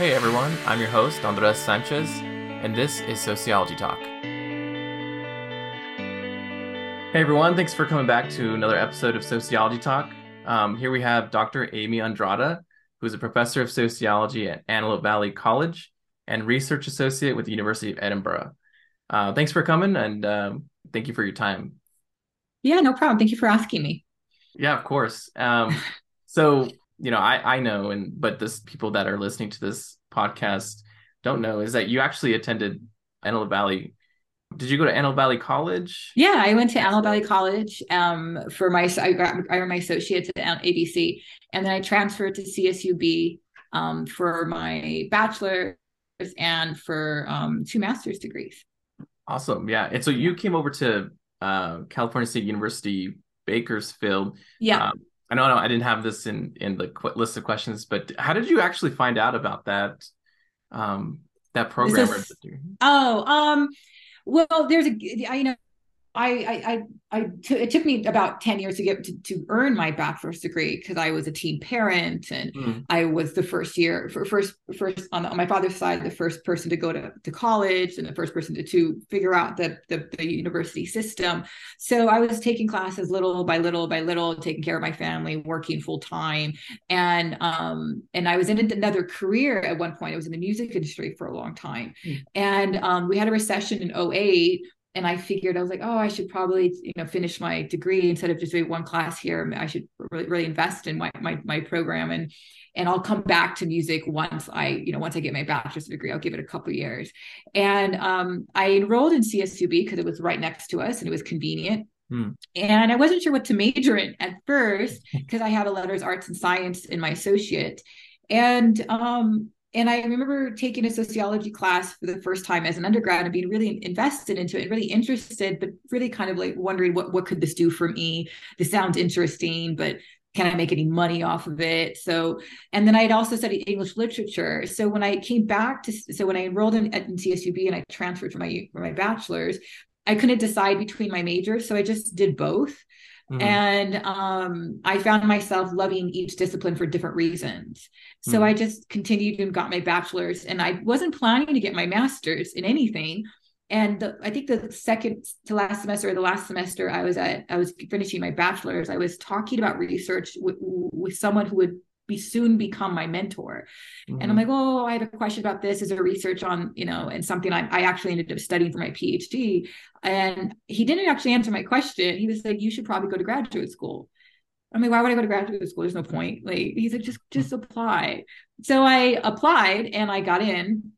Hey everyone, I'm your host, Andres Sanchez, and this is Sociology Talk. Hey everyone, thanks for coming back to another episode of Sociology Talk. Um, here we have Dr. Amy Andrada, who is a professor of sociology at Antelope Valley College and research associate with the University of Edinburgh. Uh, thanks for coming and um, thank you for your time. Yeah, no problem. Thank you for asking me. Yeah, of course. Um, so you know, I I know, and but this people that are listening to this podcast don't know is that you actually attended Antelope Valley. Did you go to Antelope Valley College? Yeah, I went to Antelope Valley College um, for my I got I my associates at AVC, and then I transferred to CSUB um, for my bachelor's and for um, two master's degrees. Awesome, yeah. And so you came over to uh, California State University Bakersfield. Yeah. Um, I know I didn't have this in in the qu- list of questions, but how did you actually find out about that um, that program? Oh, um, well, there's a you know I, I, I, t- it took me about 10 years to get to, to earn my bachelor's degree because I was a teen parent and mm. I was the first year for first, first on, the, on, my father's side, the first person to go to, to college and the first person to, to figure out the, the, the university system. So I was taking classes little by little by little, taking care of my family, working full time. And, um, and I was in another career at one point. I was in the music industry for a long time. Mm. And, um, we had a recession in 08 and I figured I was like, oh, I should probably you know finish my degree instead of just doing one class here. I should really, really invest in my, my my program and and I'll come back to music once I you know once I get my bachelor's degree. I'll give it a couple years. And um, I enrolled in CSUB because it was right next to us and it was convenient. Hmm. And I wasn't sure what to major in at first because I have a letters, arts, and science in my associate. And um, and I remember taking a sociology class for the first time as an undergrad and being really invested into it, really interested, but really kind of like wondering what what could this do for me? This sounds interesting, but can I make any money off of it? So, and then I had also studied English literature. So when I came back to, so when I enrolled in, in CSUB and I transferred for my for my bachelor's, I couldn't decide between my majors, so I just did both. Mm-hmm. And um, I found myself loving each discipline for different reasons. So mm-hmm. I just continued and got my bachelor's, and I wasn't planning to get my master's in anything. And the, I think the second to last semester or the last semester I was at, I was finishing my bachelor's. I was talking about research with, with someone who would be soon become my mentor. Mm-hmm. And I'm mm-hmm. like, oh, I have a question about this. Is there research on, you know, and something I, I actually ended up studying for my PhD. And he didn't actually answer my question. He was like, you should probably go to graduate school. I'm like, why would I go to graduate school? There's no point. Like he's like, just just apply. So I applied and I got in.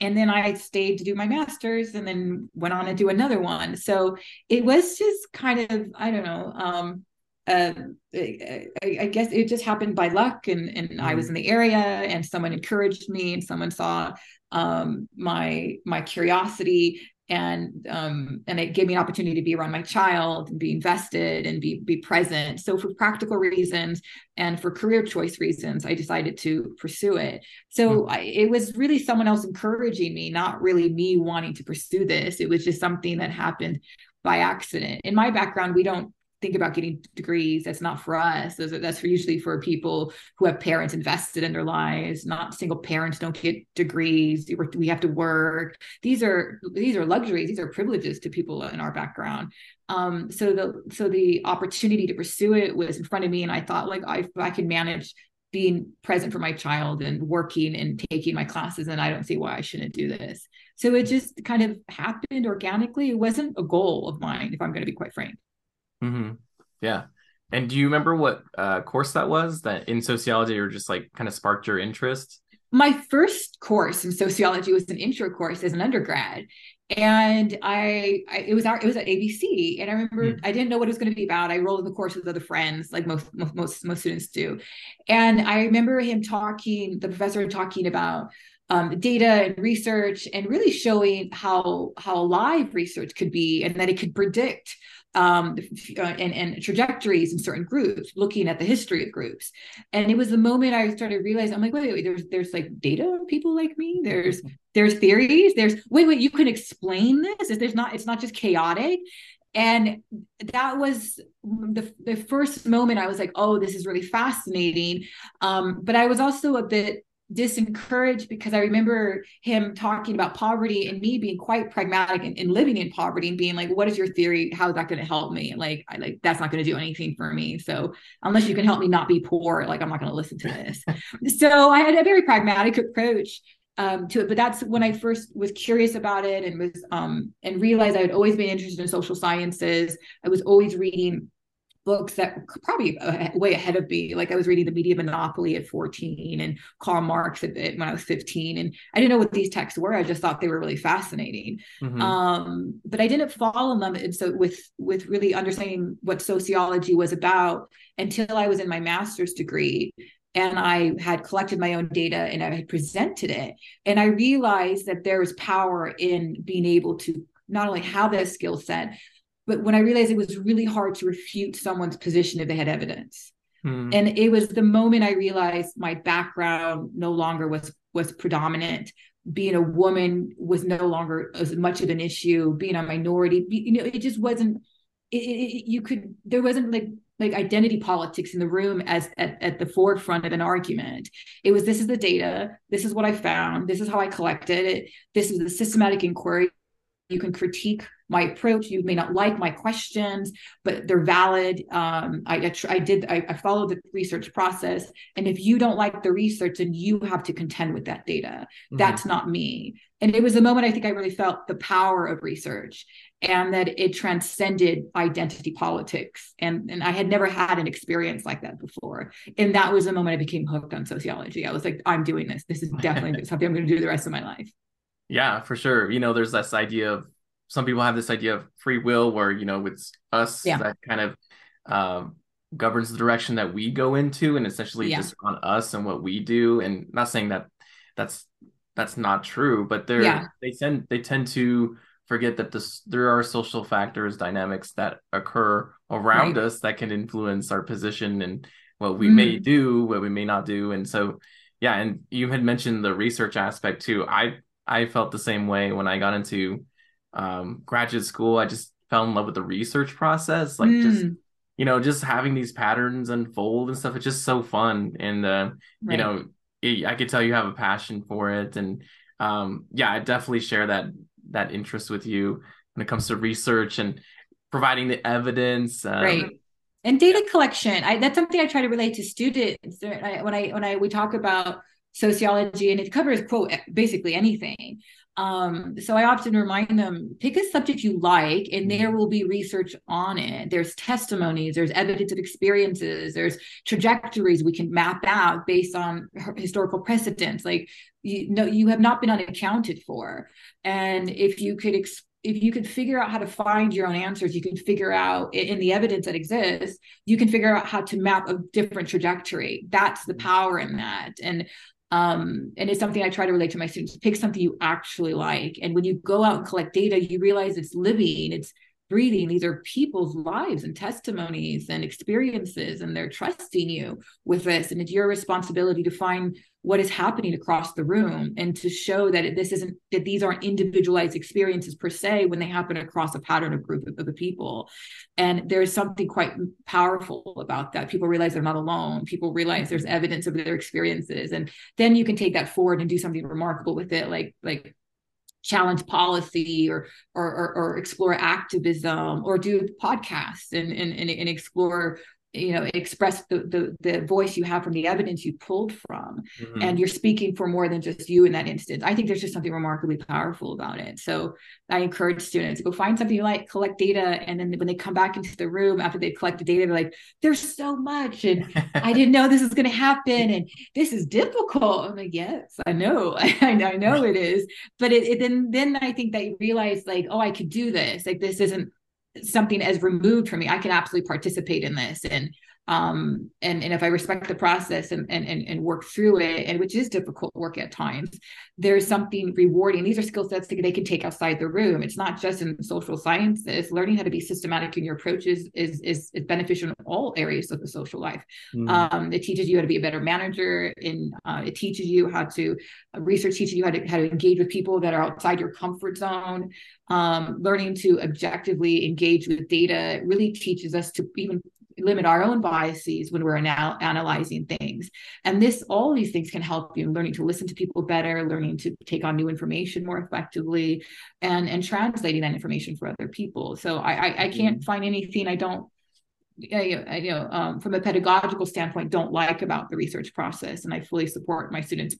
And then I stayed to do my master's and then went on to do another one. So it was just kind of, I don't know, um, uh, I, I, guess it just happened by luck and, and. I was mm-hmm. in the area and someone encouraged me and someone saw um, my my curiosity and um, and it gave me an opportunity to be around my child and be invested and be be present. So for practical reasons and for career choice reasons i decided to pursue it. So mm-hmm. I, it was really someone else encouraging me not really me wanting to pursue this. It was just something that happened by accident. In my background we don't think about getting degrees. That's not for us. That's for usually for people who have parents invested in their lives. Not single parents don't get degrees. We have to work. These are these are luxuries. These are privileges to people in our background. Um, so the so the opportunity to pursue it was in front of me, and I thought like I I can manage being present for my child and working and taking my classes, and I don't see why I shouldn't do this. So it just kind of happened organically. It wasn't a goal of mine, if I'm going to be quite frank. Mm-hmm. Yeah. And do you remember what uh, course that was that in sociology or just like kind of sparked your interest? My first course in sociology was an intro course as an undergrad. And I, I it was our, it was at AVC. And I remember mm. I didn't know what it was going to be about. I rolled in the course with other friends, like most, most, most students do. And I remember him talking, the professor talking about um, data and research and really showing how how alive research could be and that it could predict um, uh, and, and trajectories in certain groups, looking at the history of groups. And it was the moment I started realizing, I'm like, wait, wait, wait there's there's like data on people like me. There's there's theories. There's wait, wait, you can explain this. There's not. It's not just chaotic. And that was the the first moment I was like, oh, this is really fascinating. Um, but I was also a bit disencouraged because I remember him talking about poverty and me being quite pragmatic and, and living in poverty and being like, what is your theory? How is that going to help me? Like, I like that's not going to do anything for me. So unless you can help me not be poor, like I'm not going to listen to this. so I had a very pragmatic approach um, to it. But that's when I first was curious about it and was um, and realized I had always been interested in social sciences. I was always reading books that were probably way ahead of me. Like I was reading The Media Monopoly at 14 and Karl Marx at, when I was 15. And I didn't know what these texts were. I just thought they were really fascinating. Mm-hmm. Um, but I didn't fall in love. And so with, with really understanding what sociology was about until I was in my master's degree and I had collected my own data and I had presented it. And I realized that there was power in being able to not only have that skill set, but when I realized it was really hard to refute someone's position if they had evidence. Hmm. And it was the moment I realized my background no longer was was predominant. Being a woman was no longer as much of an issue. Being a minority, you know, it just wasn't. It, it, you could there wasn't like like identity politics in the room as at, at the forefront of an argument it was this is the data this is what i found this is how i collected it this is the systematic inquiry you can critique my approach. You may not like my questions but they're valid. Um, I, I, did I, I followed the research process. And if you don't like the research then you have to contend with that data. Mm-hmm. that's not me. And it was the moment i think i really felt the power of research and that it transcended identity politics. And and i had never had an experience like that before. And that was the moment i became hooked on sociology. I was like i'm doing this. This is definitely something i'm going to do the rest of my life yeah for sure you know there's this idea of some people have this idea of free will where you know it's us yeah. that kind of um, governs the direction that we go into and essentially yeah. just on us and what we do and not saying that that's that's not true but they're yeah. they tend they tend to forget that this there are social factors dynamics that occur around right. us that can influence our position and what we mm. may do what we may not do and so yeah and you had mentioned the research aspect too i i felt the same way when i got into um, graduate school, I just fell in love with the research process. Like mm. just you know, just having these patterns unfold and stuff. It's just so fun, and uh, right. you know, it, I could tell you have a passion for it, and um, yeah, I definitely share that that interest with you when it comes to research and providing the evidence. Um, right. And data collection, I, that's something I try to relate to students when I when I we talk about sociology, and it covers quote basically anything. Um, so I often remind them pick a subject you like, and there mm-hmm. will be research on it. There's testimonies, there's evidence of experiences, there's trajectories we can map out based on historical precedents. Like you know, you have not been unaccounted for, and if you could. Ex- if you could figure out how to find your own answers, you can figure out in the evidence that exists, you can figure out how to map a different trajectory. That's the power in that. And um, and it's something I try to relate to my students. Pick something you actually like. And when you go out and collect data, you realize it's living, it's breathing. These are people's lives and testimonies and experiences, and they're trusting you with this. And it's your responsibility to find what is happening across the room and to show that this isn't that these aren't individualized experiences per se when they happen across a pattern of group of, of people and there's something quite powerful about that people realize they're not alone people realize there's evidence of their experiences and then you can take that forward and do something remarkable with it like like challenge policy or or, or, or explore activism or do podcasts and, and, and explore you know express the, the the voice you have from the evidence you pulled from mm-hmm. and you're speaking for more than just you in that instance. I think there's just something remarkably powerful about it. So i encourage students to go find something you like collect data and then when they come back into the room after they've collected data they're like there's so much and i didn't know this was going to happen and this is difficult. I'm like yes i know i, know it is. But it, it then then i think that you realize like oh i could do this. Like this isn't something as removed from me i can absolutely participate in this. And um and and if i respect the process and and and, work through it and which is difficult work at times there's something rewarding. These are skill sets that they can take outside the room. It's not just in social sciences. Learning how to be systematic in your approaches is is, is beneficial in all areas of the social life. Mm. um it teaches you how to be a better manager and uh, it teaches you how to uh, research teaches you how to how to engage with people that are outside your comfort zone. Um, learning to objectively engage with data really teaches us to even limit our own biases when we're anal- analyzing things and this all these things can help you learning to listen to people better learning to take on new information more effectively and and translating that information for other people so i i, I can't mm-hmm. find anything i don't you know, um, from a pedagogical standpoint, don't like about the research process, and I fully support my students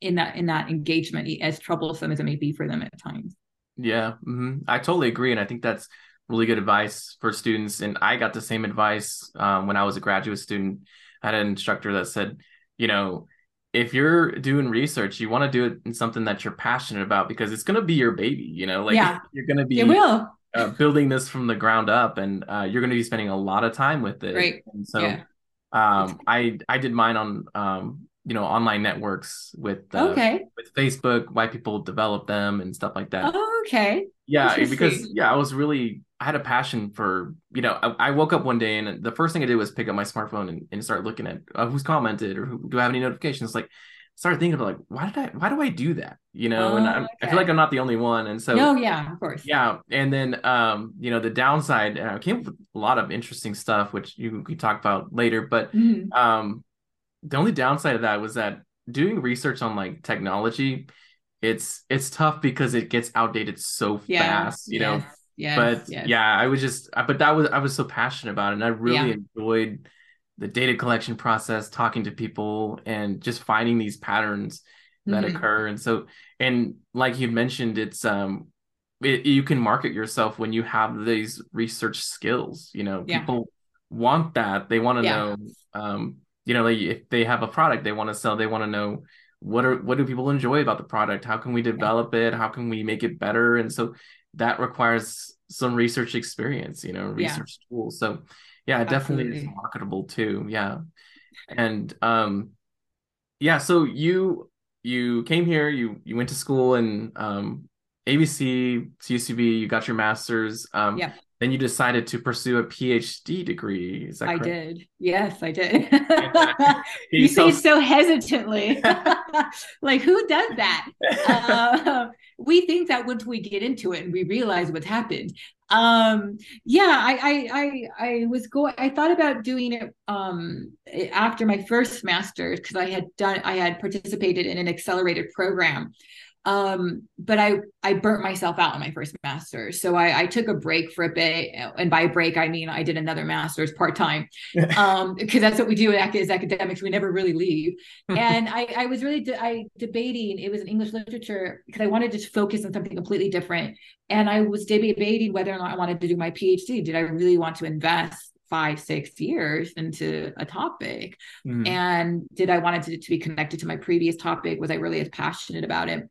in that in that engagement, as troublesome as it may be for them at times. Yeah, mm-hmm. I totally agree, and I think that's really good advice for students. And I got the same advice um, when I was a graduate student. I had an instructor that said, you know, if you're doing research, you want to do it in something that you're passionate about because it's going to be your baby. You know, like yeah. you're going to be. It will. Uh, building this from the ground up, and uh, you're going to be spending a lot of time with it. Right. And so, yeah. um, I I did mine on um, you know online networks with uh, okay with Facebook, why people develop them and stuff like that. Oh, okay. Yeah, because yeah, I was really I had a passion for, you know, I, I, woke up one day and the first thing I did was pick up my smartphone and, and start looking at uh, who's commented or who, do I have any notifications. Like, started thinking about like, why did I, why do I do that? You know, oh, and I, I, feel like I'm not the only one. And so, no, yeah, of course. Yeah. And then, um, you know, the downside, I came up with a lot of interesting stuff, which you we talk about later. But, mm-hmm. um, the only downside of that was that doing research on like technology, it's it's tough because it gets outdated so yeah, fast. You yes. know Yes, but yes. yeah, I was just, but that was, I was so passionate about it. And I really yeah. enjoyed the data collection process, talking to people and just finding these patterns that mm-hmm. occur. And so, and like you mentioned, it's, um, it, you can market yourself when you have these research skills, you know, yeah. people want that. They want to yeah. know, um, you know, like if they have a product they want to sell, they want to know what are, what do people enjoy about the product? How can we develop it? How can we make it better? And so that requires some research experience, you know, research yeah. tools. So yeah, it definitely is marketable too. Yeah. And um yeah, so you you came here, you you went to school and um AVC, CSUB, you got your master's. Um yeah. Then you decided to pursue a PhD degree. Is that I did. Yes, I did. you, you say so hesitantly. like who does that? Uh, we think that once we get into it and we realize what's happened. Um, yeah, I, I, I, I was going. I thought about doing it um, after my first master's because I had done. I had participated in an accelerated program um but i i burnt myself out in my first master's. So I, I took a break for a bit. And by break i mean i did another master's part-time. Um because that's what we do as academics. We never really leave. And i i was really de- i debating it was an english literature because i wanted to focus on something completely different. And i was debating whether or not i wanted to do my phd did i really want to invest five six years into a topic? Mm. and did i want it to, to be connected to my previous topic? Was i really as passionate about it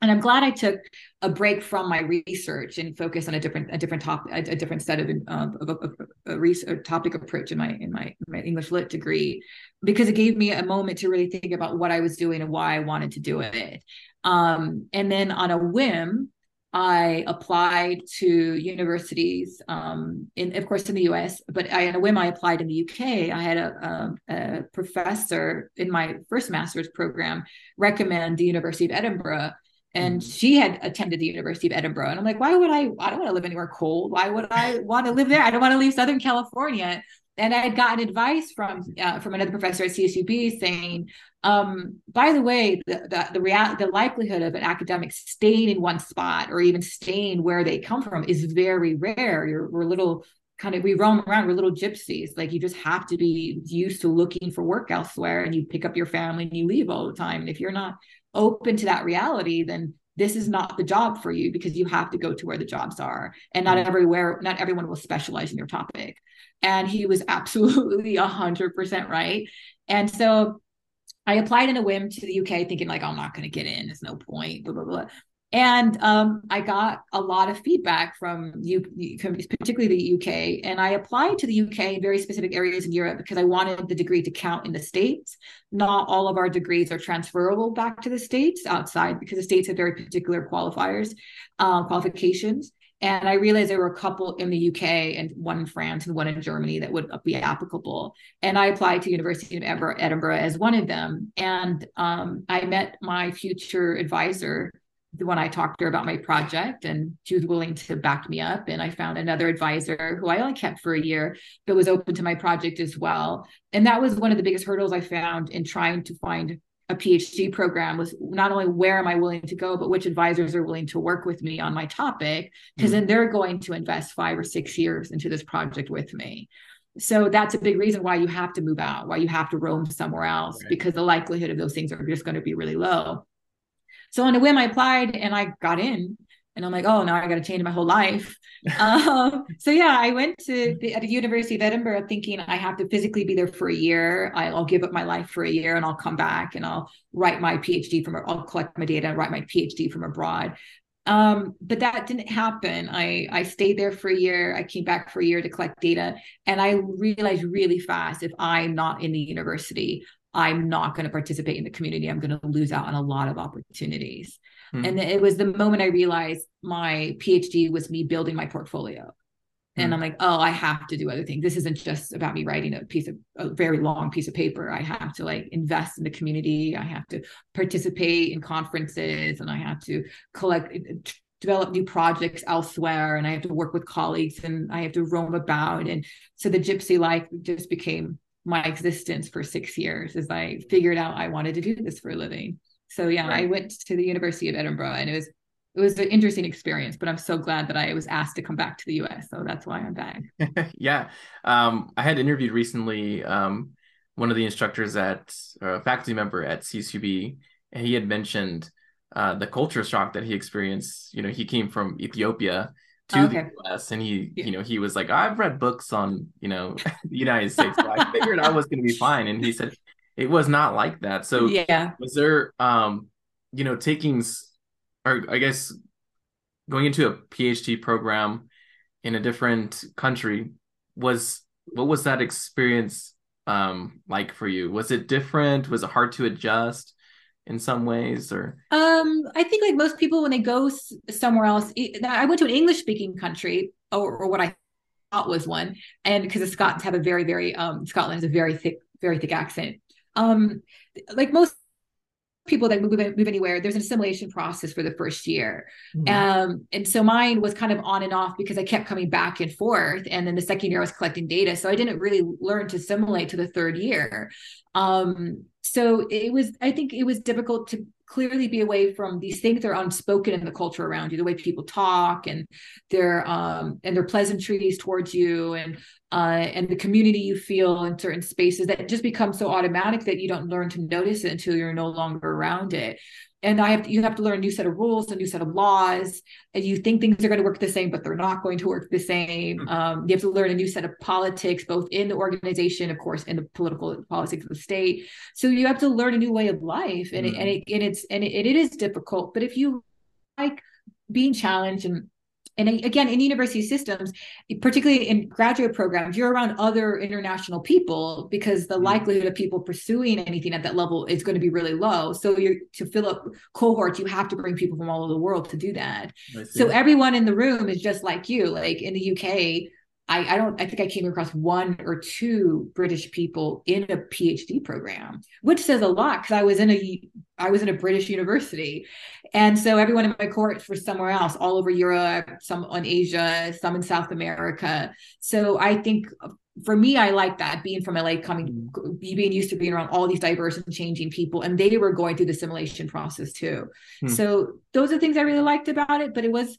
and I'm glad I took a break from my research and focus on a different a different topic a, a different set of, of, of, a, research, topic approach in my in my my English lit degree because it gave me a moment to really think about what I was doing and why I wanted to do it. Um, and then on a whim, I applied to universities, um, in of course in the U.S., but I, on a whim I applied in the U.K. I had a, a, a professor in my first master's program recommend the University of Edinburgh and mm-hmm. she had attended the University of Edinburgh. And I'm like, why would I? I don't want to live anywhere cold. Why would I want to live there? I don't want to leave Southern California. And I had gotten advice from uh, from another professor at CSUB saying, um, by the way, the the the, real, the likelihood of an academic staying in one spot or even staying where they come from is very rare. You're we're little kind of we roam around we're little gypsies like you just have to be used to looking for work elsewhere and you pick up your family and you leave all the time and if you're not open to that reality, then this is not the job for you because you have to go to where the jobs are. And not mm-hmm. everywhere, not everyone will specialize in your topic. And he was absolutely a hundred percent right. And so I applied in a whim to the UK thinking like, I'm not going to get in. There's no point, blah, blah, blah and um, I got a lot of feedback from you, particularly the UK. And I applied to the UK in very specific areas in Europe because I wanted the degree to count in the states. Not all of our degrees are transferable back to the states outside because the states have very particular qualifiers, um, qualifications. And I realized there were a couple in the UK and one in France and one in Germany that would be applicable. And I applied to University of Edinburgh as one of them. And um, I met my future advisor when I talked to her about my project, and she was willing to back me up. And I found another advisor who I only kept for a year, but was open to my project as well. And that was one of the biggest hurdles I found in trying to find a PhD program was not only where am I willing to go, but which advisors are willing to work with me on my topic, because mm-hmm. then they're going to invest five or six years into this project with me. So that's a big reason why you have to move out, why you have to roam somewhere else, right. because the likelihood of those things are just going to be really low. So on a whim, I applied and I got in. And I'm like, oh, now I got to change my whole life. um, so yeah, I went to the, at the University of Edinburgh thinking I have to physically be there for a year. I'll give up my life for a year and I'll come back and I'll write my PhD from, I'll collect my data and write my PhD from abroad. Um, but that didn't happen. I I stayed there for a year. I came back for a year to collect data, and I realized really fast if I'm not in the university, I'm not going to participate in the community. I'm going to lose out on a lot of opportunities. Mm-hmm. And it was the moment I realized my PhD was me building my portfolio. And hmm. I'm like, oh, I have to do other things. This isn't just about me writing a piece of a very long piece of paper. I have to like invest in the community. I have to participate in conferences and I have to collect develop new projects elsewhere and I have to work with colleagues and I have to roam about. And so the gypsy life just became my existence for six years as I figured out I wanted to do this for a living. So yeah, right. I went to the University of Edinburgh and it was it was an interesting experience, but I'm so glad that I was asked to come back to the US. So that's why I'm back. yeah. Um, I had interviewed recently um, one of the instructors at, or a faculty member at CSUB, and he had mentioned uh, the culture shock that he experienced. You know, he came from Ethiopia to okay. the US and he, yeah. you know, he was like, I've read books on, you know, the United States. So I figured I was going to be fine. And he said, it was not like that. So yeah, was there, um, you know, taking or I guess going into a PhD program in a different country was what was that experience um like for you? Was it different? Was it hard to adjust? In some ways or? Um i think like most people when they go somewhere else i went to an english speaking country or, or, what i thought was one and because the scots have a very very um scotland has a very thick very thick accent. Um like most people that move, move anywhere, there's an assimilation process for the first year. Mm-hmm. Um, and so mine was kind of on and off because I kept coming back and forth. And then the second year I was collecting data. So I didn't really learn to assimilate to the third year. Um, so it was, I think it was difficult to clearly be away from these things that are unspoken in the culture around you, the way people talk and their um and their pleasantries towards you and uh and the community you feel in certain spaces that just become so automatic that you don't learn to notice it until you're no longer around it and I have to, you have to learn a new set of rules, a new set of laws, and you think things are going to work the same, but they're not going to work the same. Mm-hmm. Um, you have to learn a new set of politics, both in the organization, of course, and the political politics of the state. So you have to learn a new way of life, and mm-hmm. it, and it and it's and it, it is difficult. But if you like being challenged and and again in university systems particularly in graduate programs you're around other international people because the mm-hmm. likelihood of people pursuing anything at that level is going to be really low. So you're to fill up cohorts you have to bring people from all over the world to do that. So everyone in the room is just like you. Like in the uk I, I don't I think I came across one or two British people in a PhD program, which says a lot because I was in a I was in a British university. And so everyone in my cohort was somewhere else, all over Europe, some on Asia, some in South America. So I think for me, I like that being from LA, coming, mm. being used to being around all these diverse and changing people, and they were going through the assimilation process too. Hmm. So those are things I really liked about it. But it was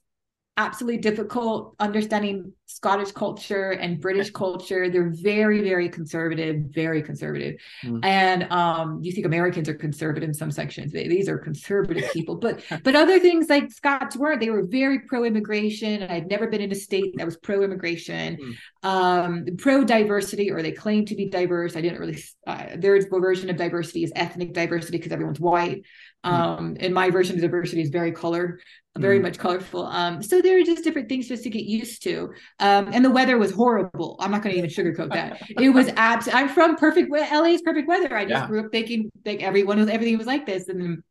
absolutely difficult understanding Scottish culture and British culture. They're very, very conservative, very conservative. Mm. And um, you think Americans are conservative in some sections. They, these are conservative people, but but other things like Scots weren't. They were very pro-immigration. I'd never been in a state that was pro-immigration, mm. um, pro-diversity, or they claim to be diverse. I didn't really. Uh, their version of diversity is ethnic diversity because everyone's white. Mm. Um, and my version of diversity is very color very mm. much colorful. Um, so there are just different things just to get used to. Um, and the weather was horrible. I'm not going to even sugarcoat that. it was abs. I'm from perfect LA's perfect weather. I just yeah. grew up thinking like everyone was everything was like this, and then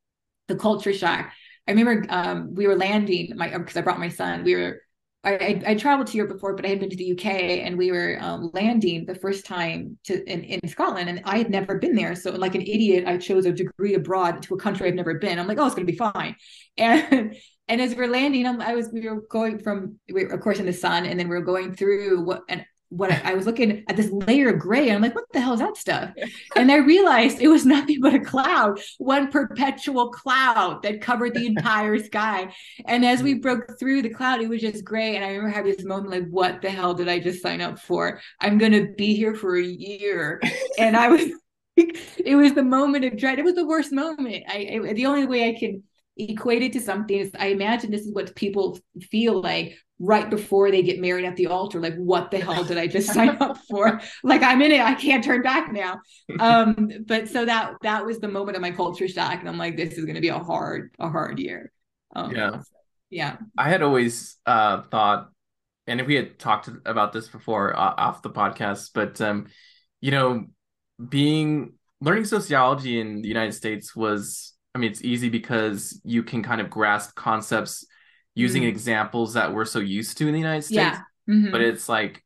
the culture shock. I remember um, we were landing my because I brought my son. We were I, I, traveled to Europe before, but I had been to the UK and we were um, landing the first time to in, in Scotland and I had never been there. So like an idiot, I chose a degree abroad to a country I've never been. I'm like, oh, it's going to be fine. And and as we're landing, I was we were going from we were, of course in the sun, and then we are going through what and what I, I, was looking at this layer of gray and I'm like, what the hell is that stuff? And I realized it was nothing but a cloud, one perpetual cloud that covered the entire sky. And as we broke through the cloud, it was just gray. And I remember having this moment like, what the hell did I just sign up for? I'm going to be here for a year. And I was, it was the moment of dread. It was the worst moment. I, it, the only way I can equate it to something is I imagine this is what people feel like right before they get married at the altar like what the hell did i just sign up for? Like i'm in it. I can't turn back now. Um but so that that was the moment of my culture shock and i'm like this is going to be a hard a hard year. Um, yeah. Yeah. I had always uh thought and if we had talked about this before uh, off the podcast but um you know being learning sociology in the united states was i mean it's easy because you can kind of grasp concepts using mm-hmm. examples that we're so used to in the United States. Yeah. Mm-hmm. But it's like,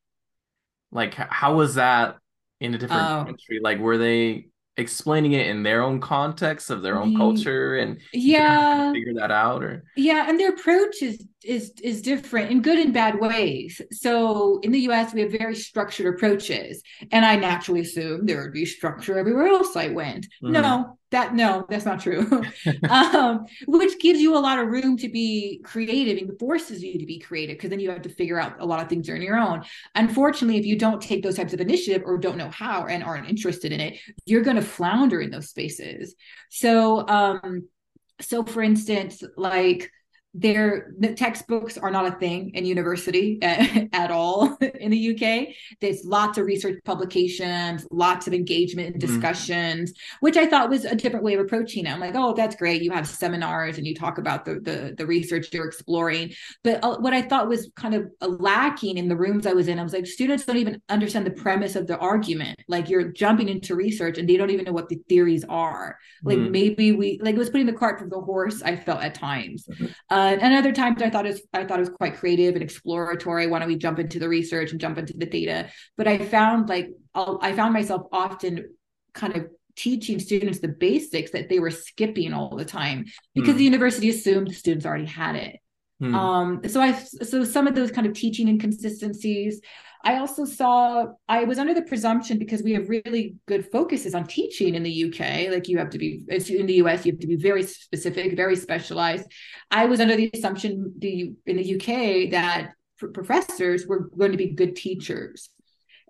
like how was that in a different oh. country? Like, were they explaining it in their own context of their own culture and yeah figure that out or yeah and their approach is is is different in good and bad ways. So in the us we have very structured approaches. And i naturally assumed there would be structure everywhere else i went. Mm-hmm. no that no that's not true. Um, which gives you a lot of room to be creative and forces you to be creative because then you have to figure out a lot of things on your own. Unfortunately if you don't take those types of initiative or don't know how and aren't interested in it you're going to flounder in those spaces. So um so for instance like their the textbooks are not a thing in university at, at, all in the UK. There's lots of research publications, lots of engagement and mm-hmm. discussions, mm-hmm. which I thought was a different way of approaching it. I'm like, oh, that's great. You have seminars and you talk about the the, the research you're exploring. But uh, what I thought was kind of lacking in the rooms I was in, I was like, students don't even understand the premise of the argument. Like you're jumping into research and they don't even know what the theories are. Like mm-hmm. maybe we like it was putting the cart before the horse. I felt at times. Mm-hmm. Uh, uh, and other times I thought it was, I thought it was quite creative and exploratory. Why don't we jump into the research and jump into the data? But I found like I'll, I found myself often kind of teaching students the basics that they were skipping all the time because mm. the university assumed the students already had it. Mm. Um, so I so some of those kind of teaching inconsistencies. I also saw I was under the presumption because we have really good focuses on teaching in the UK. Like you have to be in the US, you have to be very specific, very specialized. I was under the assumption the in the UK that professors were going to be good teachers.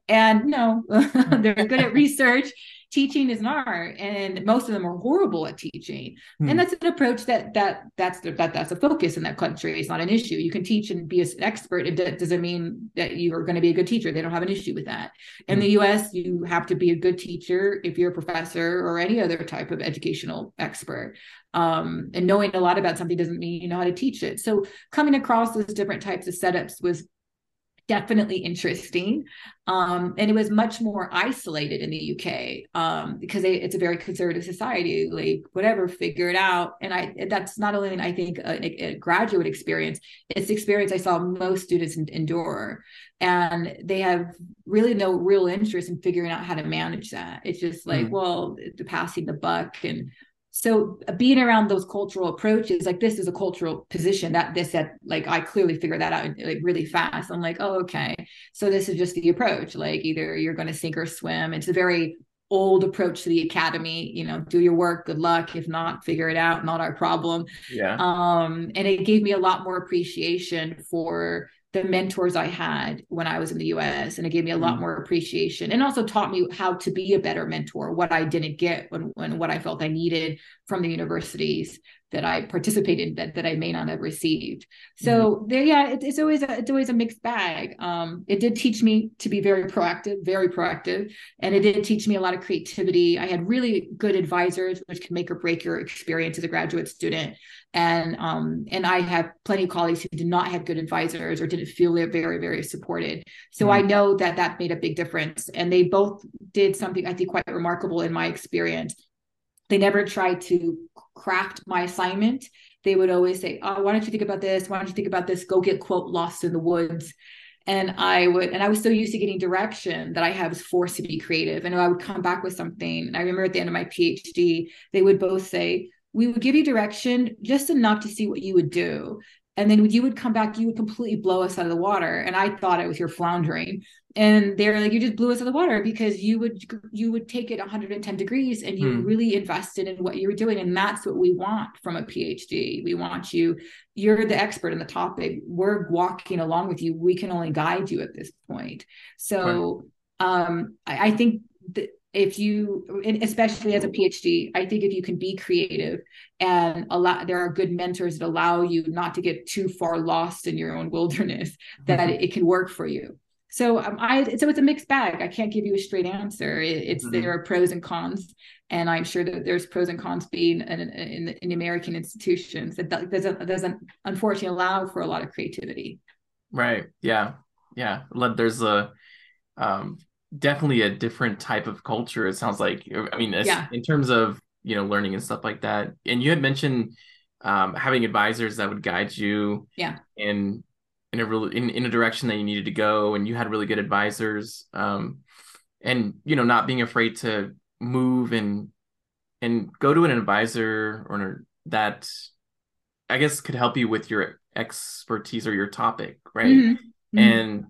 And no, they're good at research teaching is an art and most of them are horrible at teaching. Hmm. and that's an approach that that that's the, that that's a focus in that country. It's not an issue. You can teach and be an expert. It doesn't mean that you are going to be a good teacher. They don't have an issue with that. In hmm. the us you have to be a good teacher if you're a professor or any other type of educational expert. Um, and knowing a lot about something doesn't mean you know how to teach it. So coming across those different types of setups was definitely interesting. Um, and it was much more isolated in the UK um, because they, it's a very conservative society. Like whatever, figure it out. And I that's not only I think a, a graduate experience; it's the experience I saw most students endure, and they have really no real interest in figuring out how to manage that. It's just like, mm. well, the passing the buck and so uh, being around those cultural approaches like this is a cultural position that this that like i clearly figured that out like really fast. I'm like oh okay. So this is just the approach like either you're going to sink or swim. It's a very old approach to the academy you know do your work good luck. If not figure it out not our problem. Yeah. Um and it gave me a lot more appreciation for the mentors I had when I was in the US. And it gave me a lot mm. more appreciation and also taught me how to be a better mentor, what I didn't get when, when what I felt I needed from the universities that I participated that, that I may not have received. So mm-hmm. there, yeah, it, it's always a, it's always a mixed bag. Um, it did teach me to be very proactive, very proactive, and it did teach me a lot of creativity. I had really good advisors, which can make or break your experience as a graduate student. And um, and I have plenty of colleagues who did not have good advisors or didn't feel very, very supported. So mm-hmm. I know that that made a big difference. And they both did something I think quite remarkable in my experience they never tried to craft my assignment they would always say oh why don't you think about this? Why don't you think about this? Go get quote lost in the woods. And i would and i was so used to getting direction that i was forced to be creative. And i would come back with something and i remember at the end of my phd they would both say we would give you direction just enough to see what you would do. And then you would come back you would completely blow us out of the water. And i thought it was your floundering and they're like you just blew us out of the water because you would you would take it 110 degrees and you hmm. really invested in what you were doing and that's what we want from a phd we want you you're the expert in the topic we're walking along with you we can only guide you at this point so right. um I, I think that if you especially as a phd i think if you can be creative and allow there are good mentors that allow you not to get too far lost in your own wilderness that mm-hmm. it, it, can work for you so um, i so it's a mixed bag i can't give you a straight answer it, it's mm-hmm. there are pros and cons and i'm sure that there's pros and cons being in, in, in american institutions that doesn't doesn't unfortunately allow for a lot of creativity right yeah yeah there's a um definitely a different type of culture. It sounds like. I mean, yeah. in terms of you know learning and stuff like that. And you had mentioned um, having advisors that would guide you. Yeah. In in a really in, in a direction that you needed to go, and you had really good advisors. Um, and you know, not being afraid to move and and go to an advisor or that I guess could help you with your expertise or your topic, right? Mm-hmm. Mm-hmm. And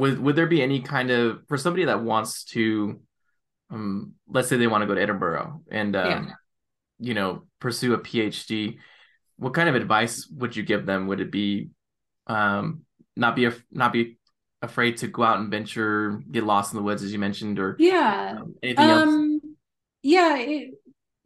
would would there be any kind of for somebody that wants to um let's say they want to go to edinburgh and um, yeah. you know pursue a phd what kind of advice would you give them would it be um not be af- not be afraid to go out and venture get lost in the woods as you mentioned or yeah. um, anything else? Um, yeah it,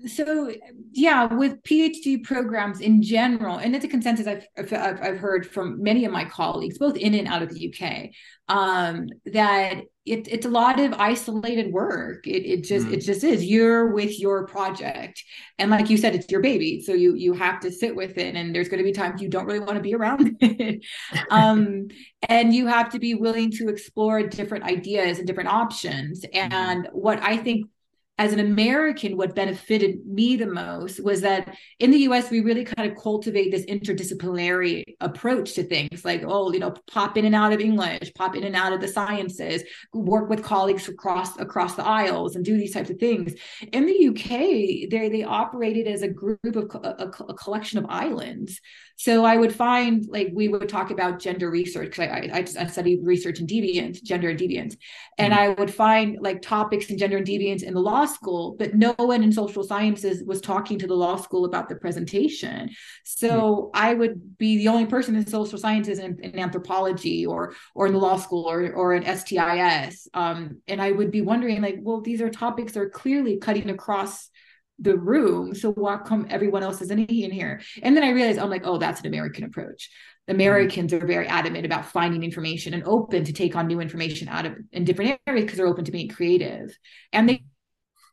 so yeah with phd programs in general and it's a consensus I've, I've, I've heard from many of my colleagues both in and out of the uk um, that it, it's a lot of isolated work it, it just mm-hmm. it just is you're with your project and like you said it's your baby so you you have to sit with it and there's going to be times you don't really want to be around it um, and you have to be willing to explore different ideas and different options mm-hmm. and mm-hmm. what i think as an American, what benefited me the most was that in the US, we really kind of cultivate this interdisciplinary approach to things like, oh, you know, pop in and out of English, pop in and out of the sciences, work with colleagues across across the aisles and do these types of things. In the UK, they, they operated as a group of a, a collection of islands. So I would find like we would talk about gender research because I, I, I studied research in deviance, gender and deviance, and mm-hmm. I would find like topics in gender and deviance in the law school, but no one in social sciences was talking to the law school about the presentation. So mm-hmm. I would be the only person in social sciences in, in, anthropology or or in the law school or or in STIS, um, and I would be wondering like, well, these are topics that are clearly cutting across the room. So why come everyone else isn't in here? And then I realized I'm like, oh, that's an American approach. Americans are very adamant about finding information and open to take on new information out of in different areas because they're open to being creative and they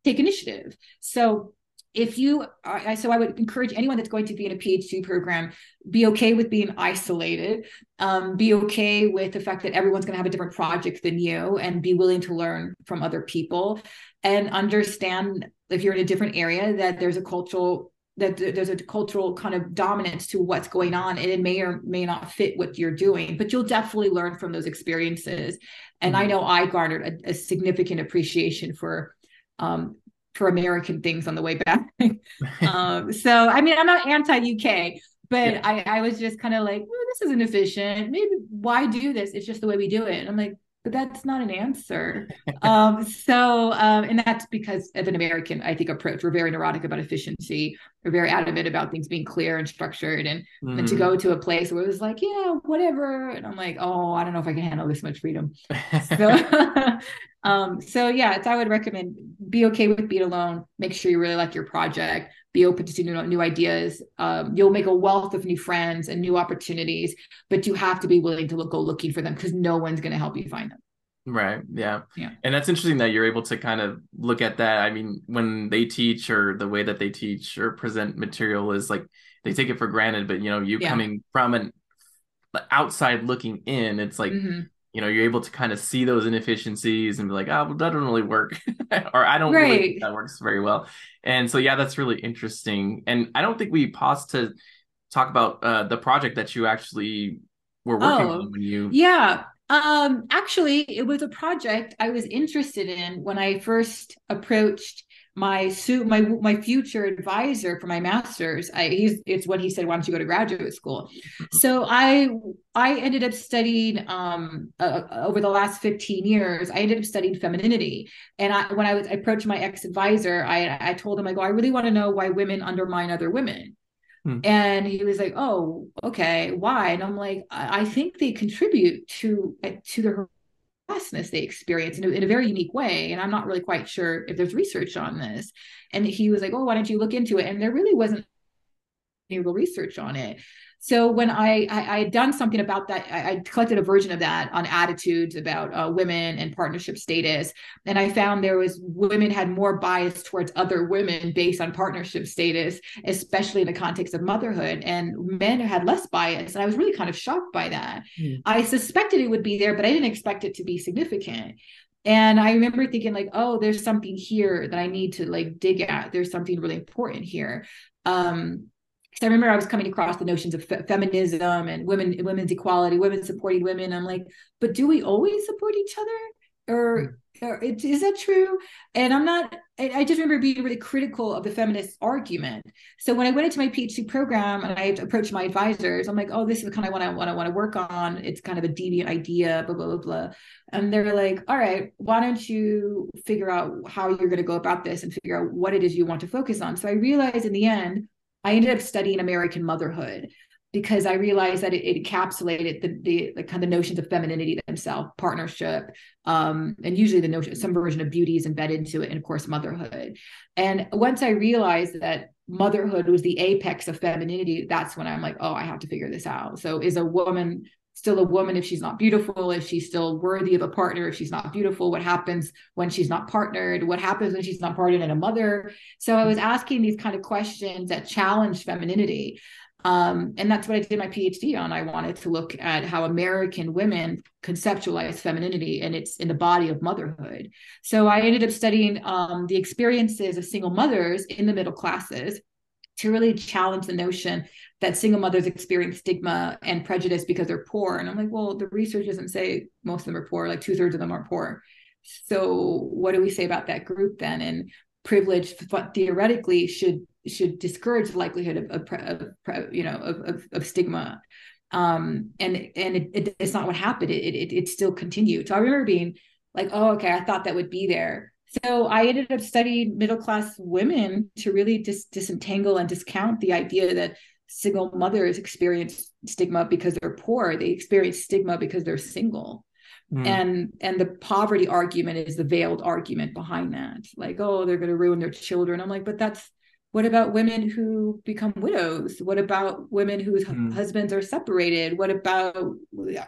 take initiative. So if you I, so i would encourage anyone that's going to be in a phd program be okay with being isolated um, be okay with the fact that everyone's going to have a different project than you and be willing to learn from other people and understand if you're in a different area that there's a cultural that there's a cultural kind of dominance to what's going on and it may or may not fit what you're doing but you'll definitely learn from those experiences and mm-hmm. i know i garnered a, a significant appreciation for um, for american things on the way back. Um, so i mean i'm not anti-uk but yeah. I, I was just kind of like well, this isn't efficient. Maybe why do this? It's just the way we do it. And i'm like but that's not an answer. um, so, um, and that's because of an American, I think, approach. We're very neurotic about efficiency. We're very adamant about things being clear and structured. And, mm. and to go to a place where it was like, yeah, whatever. And I'm like, oh, I don't know if I can handle this much freedom. so, um, so yeah, I would recommend be okay with being alone. Make sure you really like your project be open to new, new ideas. Um, you'll make a wealth of new friends and new opportunities, but you have to be willing to look, go looking for them because no one's going to help you find them. Right. Yeah. Yeah. And that's interesting that you're able to kind of look at that. I mean, when they teach or the way that they teach or present material is like they take it for granted, but you know, you yeah. coming from an outside looking in, it's like, mm-hmm. You know you're able to kind of see those inefficiencies and be like oh well, that doesn't really work. Or i don't right. really think that works very well. And so yeah that's really interesting. And i don't think we paused to talk about uh, the project that you actually were working oh, on when you yeah. Um actually it was a project i was interested in when i first approached my suit my my future advisor for my master's I, he's it's what he said why don't you go to graduate school? So i i ended up studying um uh, over the last 15 years i ended up studying femininity. And i when i was I approached my ex-advisor i i told him i go i really want to know why women undermine other women. Hmm. and he was like oh okay why? And i'm like i, I think they contribute to to the vastness they experience in a, in a very unique way. And I'm not really quite sure if there's research on this. And he was like, oh, why don't you look into it? And there really wasn't any real research on it. So when I, I, I had done something about that, I, I, collected a version of that on attitudes about uh, women and partnership status, and I found there was women had more bias towards other women based on partnership status, especially in the context of motherhood, and men had less bias. And I was really kind of shocked by that. Mm. I suspected it would be there, but I didn't expect it to be significant. And I remember thinking like, oh, there's something here that I need to like dig at. There's something really important here. Um, because I remember I was coming across the notions of fe- feminism and women, women's equality, women supporting women. I'm like, but do we always support each other, or, hmm. or is that true? And I'm not. I, I, just remember being really critical of the feminist argument. So when I went into my PhD program and I approached my advisors, I'm like, oh, this is the kind of what I want to want to work on. It's kind of a deviant idea, blah blah blah blah. And they're like, all right, why don't you figure out how you're going to go about this and figure out what it is you want to focus on? So I realized in the end I ended up studying American motherhood because I realized that it, it encapsulated the, the, the kind of notions of femininity themselves, partnership, um, and usually the notion some version of beauty is embedded into it, and of course motherhood. And once I realized that motherhood was the apex of femininity, that's when I'm like, oh, I have to figure this out. So is a woman still a woman if she's not beautiful if she's still worthy of a partner if she's not beautiful what happens when she's not partnered? What happens when she's not partnered and a mother? So i was asking these kind of questions that challenge femininity. Um, and that's what i did my phd on. I wanted to look at how american women conceptualize femininity and it's in the body of motherhood. So i ended up studying um, the experiences of single mothers in the middle classes to really challenge the notion that single mothers experience stigma and prejudice because they're poor. And I'm like, well, the research doesn't say most of them are poor, like two thirds of them are poor. So what do we say about that group then? And privilege theoretically should should discourage the likelihood of, of, of you know of, of, of, stigma. Um, and and it, it, it's not what happened. It, it it still continued. So I remember being like, oh, okay, I thought that would be there. So I ended up studying middle class women to really dis- disentangle and discount the idea that single mothers experience stigma because they're poor they experience stigma because they're single. Mm. and and the poverty argument is the veiled argument behind that. Like oh they're going to ruin their children. I'm like but that's what about women who become widows? What about women whose mm. husbands are separated? What about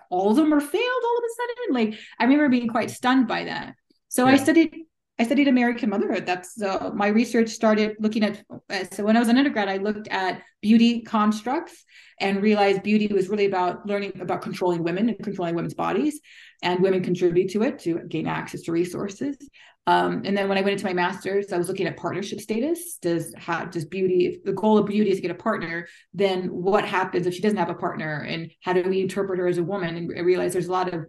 all of them are failed all of a sudden? Like i remember being quite stunned by that. So yeah. i studied I studied American motherhood. That's uh, my research started looking at. Uh, so when I was an undergrad, I looked at beauty constructs and realized beauty was really about learning about controlling women and controlling women's bodies, and women contribute to it to gain access to resources. Um, and then when I went into my master's, I was looking at partnership status. Does how does beauty? If the goal of beauty is to get a partner, then what happens if she doesn't have a partner? And how do we interpret her as a woman? And I realized there's a lot of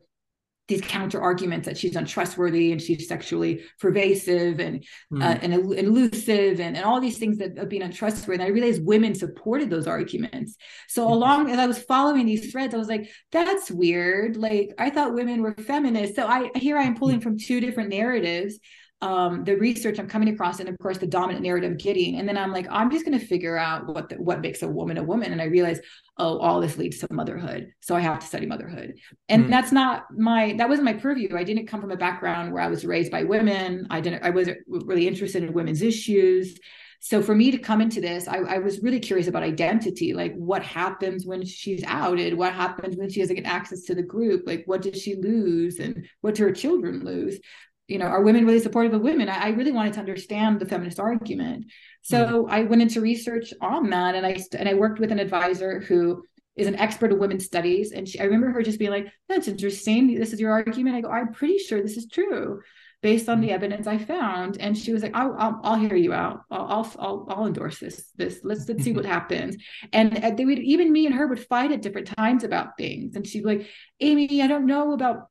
these counter arguments that she's untrustworthy and she's sexually pervasive and mm. uh, and, and, elusive and, and all these things that of being untrustworthy. And I realized women supported those arguments. So mm-hmm. along as I was following these threads, I was like, that's weird. Like I thought women were feminists. So I here I am pulling from two different narratives um, the research I'm coming across, and of course the dominant narrative getting, and then I'm like, I'm just going to figure out what the, what makes a woman a woman, and I realize, oh, all this leads to motherhood, so I have to study motherhood, and mm. that's not my that wasn't my purview. I didn't come from a background where I was raised by women. I didn't. I wasn't really interested in women's issues. So for me to come into this, I, I was really curious about identity. Like, what happens when she's outed? What happens when she doesn't get access to the group? Like, what does she lose, and what do her children lose? You know, are women really supportive of women? I, I really wanted to understand the feminist argument. So mm-hmm. I went into research on that and I and I worked with an advisor who is an expert in women's studies. And she, I remember her just being like, that's interesting. This is your argument. I go, I'm pretty sure this is true based on the mm-hmm. evidence I found. And she was like, I'll, I'll, I'll hear you out. I'll, I'll, I'll, endorse this, this, let's, let's see what happens. And they would, even me and her would fight at different times about things. And she'd be like, Amy, I don't know about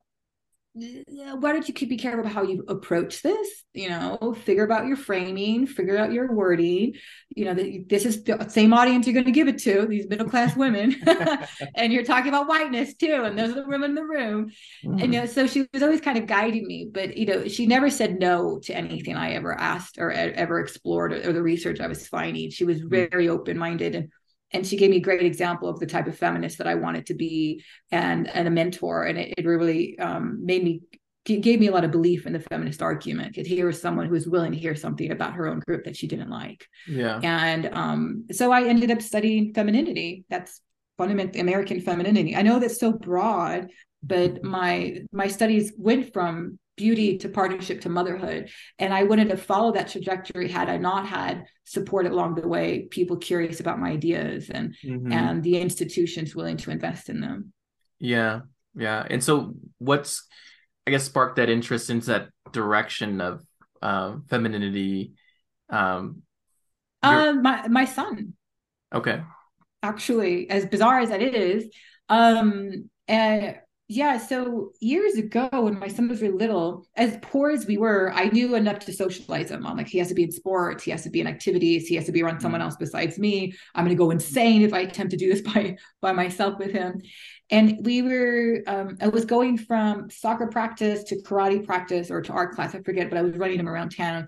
why don't you keep be careful about how you approach this you know figure about your framing figure out your wording you know that this is the same audience you're going to give it to these middle class women and you're talking about whiteness too and those are the women in the room mm-hmm. and you know so she was always kind of guiding me but you know she never said no to anything i ever asked or ever explored or, or the research i was finding she was mm-hmm. very open-minded and and she gave me a great example of the type of feminist that I wanted to be and and a mentor. And it, it really um, made me gave me a lot of belief in the feminist argument because here was someone who was willing to hear something about her own group that she didn't like. Yeah. And um, so I ended up studying femininity. That's fundamental American femininity. I know that's so broad but my my studies went from beauty to partnership to motherhood. And I wouldn't have followed that trajectory had I not had support along the way, people curious about my ideas and mm-hmm. and the institutions willing to invest in them. Yeah. Yeah. And so what's I guess sparked that interest into that direction of uh, femininity? Um, uh, my my son. Okay. Actually, as bizarre as that is, um, and yeah, so years ago when my son was really little, as poor as we were, I knew enough to socialize him I'm like he has to be in sports, he has to be in activities, he has to be around someone mm. else besides me. I'm gonna go insane if I attempt to do this by by myself with him. And we were um, I was going from soccer practice to karate practice or to art class, I forget, but I was running him around town.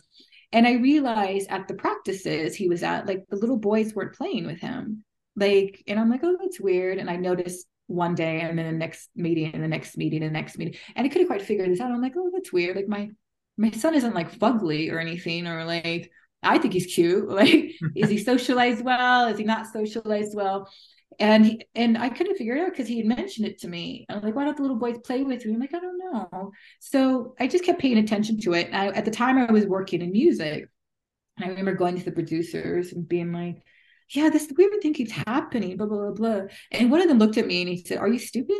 And I realized at the practices he was at, like the little boys weren't playing with him. Like, and I'm like, oh, that's weird. And I noticed one day and then the next meeting and the next meeting and the next meeting. And I couldn't quite figure this out. I'm like, oh, that's weird. Like my my son isn't like fugly or anything, or like I think he's cute. Like, is he socialized well? Is he not socialized well? And he, and I couldn't figure it out because he had mentioned it to me. I was like, why don't the little boys play with me? I'm like, I don't know. So I just kept paying attention to it. I, at the time, I was working in music. And I remember going to the producers and being like, yeah, this weird thing keeps happening, blah, blah, blah, blah. And one of them looked at me and he said, Are you stupid?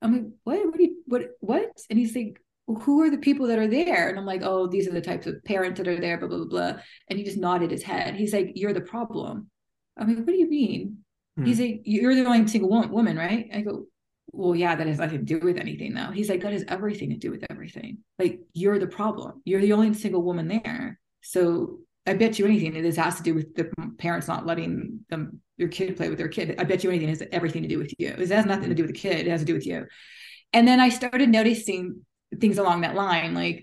I'm like, what? What? You, what? What? And he's like, who are the people that are there? And I'm like, oh, these are the types of parents that are there, blah, blah, blah, blah. And he just nodded his head. He's like, you're the problem. I'm like, what do you mean? Hmm. He's like, you're the only single woman, right? I go, well, yeah, that has nothing to do with anything though. He's like, that has everything to do with everything. Like, you're the problem. You're the only single woman there. So I bet you anything this has to do with the parents not letting them your kid play with their kid. I bet you anything has everything to do with you. It has nothing to do with the kid. It has to do with you. And then I started noticing things along that line, like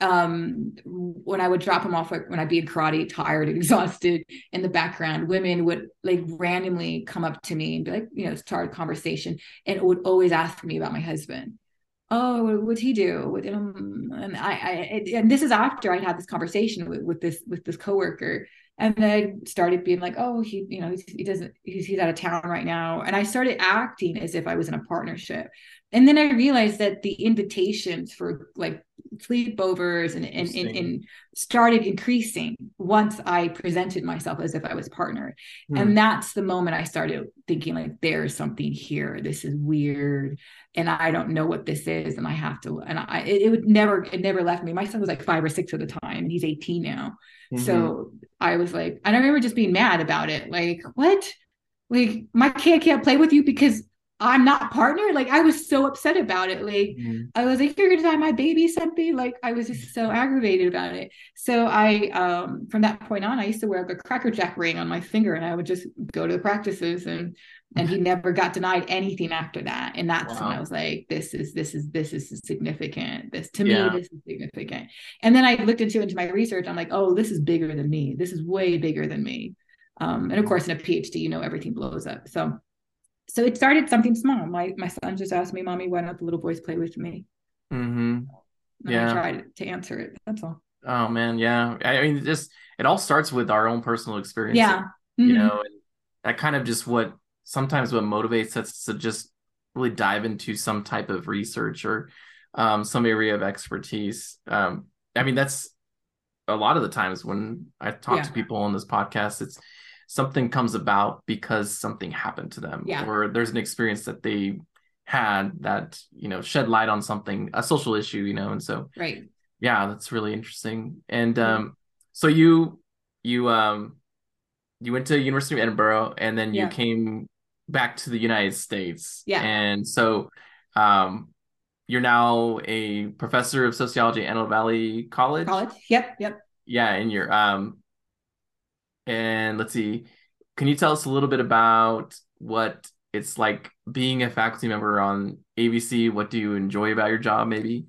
um, when I would drop them off, when I'd be in karate, tired, and exhausted in the background, women would like randomly come up to me and be like, you know, start a conversation and would always ask me about my husband oh what'd he do um, and I, I and this is after i had this conversation with, with this with this coworker and then I started being like, oh, he, you know, he doesn't, he's, he's out of town right now. And I started acting as if I was in a partnership. And then I realized that the invitations for like sleepovers and, and, and, and started increasing once I presented myself as if I was partnered. Mm. And that's the moment I started thinking like, there's something here. This is weird. And I don't know what this is. And I have to, and I, it, it would never, it never left me. My son was like five or six at the time and he's 18 now. Mm-hmm. So I was like, and I remember just being mad about it. Like, what? Like, my kid can't play with you because I'm not partner. Like, I was so upset about it. Like, mm-hmm. I was like, you're gonna die my baby something. Like, I was just so aggravated about it. So I, um, from that point on, I used to wear like a cracker jack ring on my finger, and I would just go to the practices and and he never got denied anything after that and that's wow. when i was like this is this is this is significant this to yeah. me this is significant and then i looked into into my research i'm like oh this is bigger than me this is way bigger than me um, and of course in a phd you know everything blows up so so it started something small. My my son just asked me mommy why don't the little boys play with me? Mm-hmm. yeah i tried to answer it. That's all. Oh man. Yeah. I mean just it all starts with our own personal experience. Yeah. Mm-hmm. you know and that kind of just what sometimes what motivates us to just really dive into some type of research or um, some area of expertise. Um, I mean, that's a lot of the times when I talk yeah. to people on this podcast, it's something comes about because something happened to them yeah. or there's an experience that they had that you know shed light on something a social issue you know and so right. Yeah that's really interesting. And um so you you um you went to university of edinburgh and then you Yeah. came back to the united states. Yeah. and so um you're now a professor of sociology at antelope valley college? College. Yep yep. Yeah and you're um and let's see can you tell us a little bit about what it's like being a faculty member on AVC what do you enjoy about your job maybe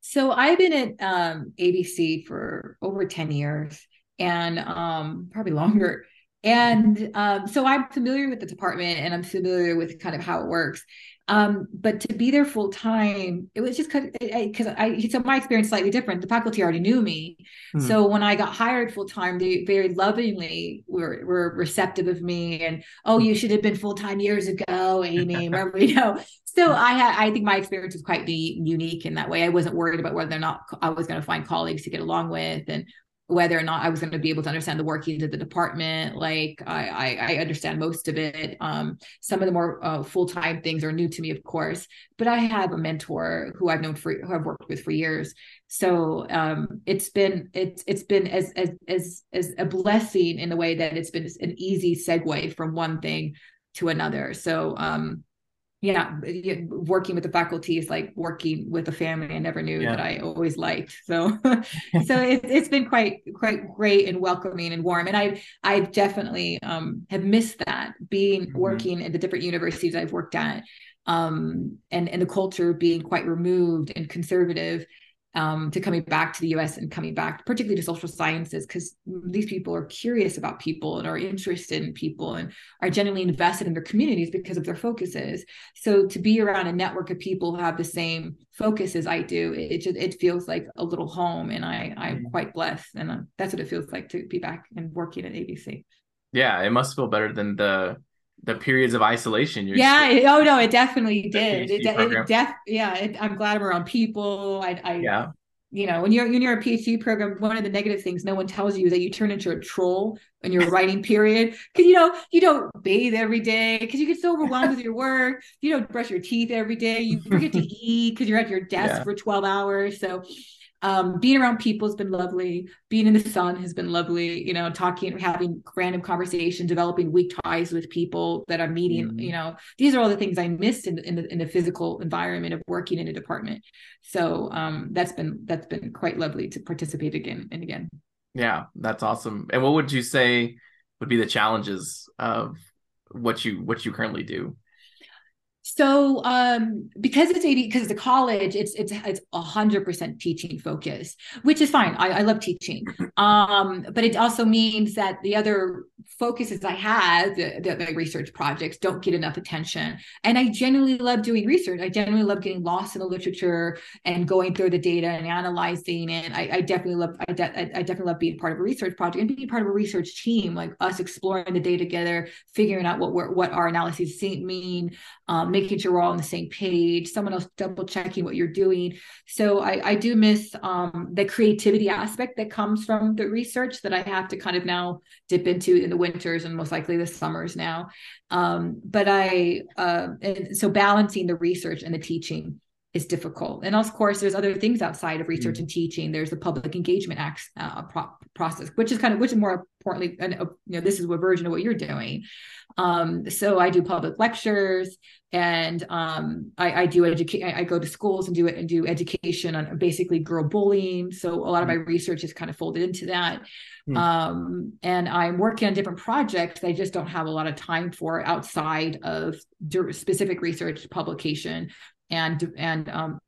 So I've been at um, AVC for over 10 years and um, probably longer. And um, so I'm familiar with the department and I'm familiar with kind of how it works. Um, but to be there full time, it was just because I, I, so my experience slightly different. The faculty already knew me. Hmm. So when I got hired full time, they very lovingly were, were receptive of me and, oh, you should have been full time years ago, Amy, remember, you know, so I had, I think my experience was quite unique in that way. I wasn't worried about whether or not I was going to find colleagues to get along with and whether or not I was going to be able to understand the workings of the department. Like I, I, I understand most of it. Um, some of the more uh, full time things are new to me, of course. But I have a mentor who I've known for, who I've worked with for years. So um, it's been it's it's been as as as as a blessing in the way that it's been an easy segue from one thing to another. So um, yeah, working with the faculty is like working with a family I never knew Yeah. that I always liked. So, so it, it's been quite quite great and welcoming and warm. And I I definitely um, have missed that being Mhm. working at the different universities I've worked at, um, and and the culture being quite removed and conservative. Um, to coming back to the US and coming back, particularly to social sciences, because these people are curious about people and are interested in people and are genuinely invested in their communities because of their focuses. So to be around a network of people who have the same focus as I do, it just it feels like a little home, and I I'm Mhm. quite blessed, and uh, that's what it feels like to be back and working at AVC. yeah it must feel better than the the periods of isolation you're Yeah. it- oh no, it definitely did. It, de- it def yeah. It, I'm glad I'm around people. I I yeah you know when you're when you're a PhD program, one of the negative things no one tells you is that you turn into a troll in your writing period because you know you don't bathe every day because you get so overwhelmed with your work. You don't brush your teeth every day. You forget to eat because you're at your desk Yeah. for 12 hours. So um, being around people has been lovely. Being in the sun has been lovely. You know, talking, having random conversation, developing weak ties with people that I'm meeting. Mhm. You know, these are all the things I missed in, the- in the in the physical environment of working in a department. So um, that's been that's been quite lovely to participate again and again. yeah that's awesome and what would you say would be the challenges of what you what you currently do So um, because it's 80, because it's a college, it's it's it's a hundred percent teaching focus, which is fine. I, I love teaching. Um, but it also means that the other focuses I have, the, the, the research projects, don't get enough attention. And I genuinely love doing research. I genuinely love getting lost in the literature and going through the data and analyzing it. I, I definitely love I, de- I definitely love being part of a research project and being part of a research team, like us exploring the data together, figuring out what we're, what our analyses mean, um, making sure we're all on the same page, someone else double checking what you're doing. So I, I do miss um, the creativity aspect that comes from the research that I have to kind of now dip into in the winters and most likely the summers now. Um, but I, uh, and so balancing the research and the teaching is difficult. And of course, there's other things outside of research and teaching. There's the public engagement acts, uh, pro- process, which is kind of, which is more importantly, and uh, you know, this is a version of what you're doing. Um, so I do public lectures and um, I, I do educate. I, go to schools and do it and do education on basically girl bullying. So a lot of my research is kind of folded into that. Hmm. Um, and I'm working on different projects I just don't have a lot of time for outside of specific research publication and and um,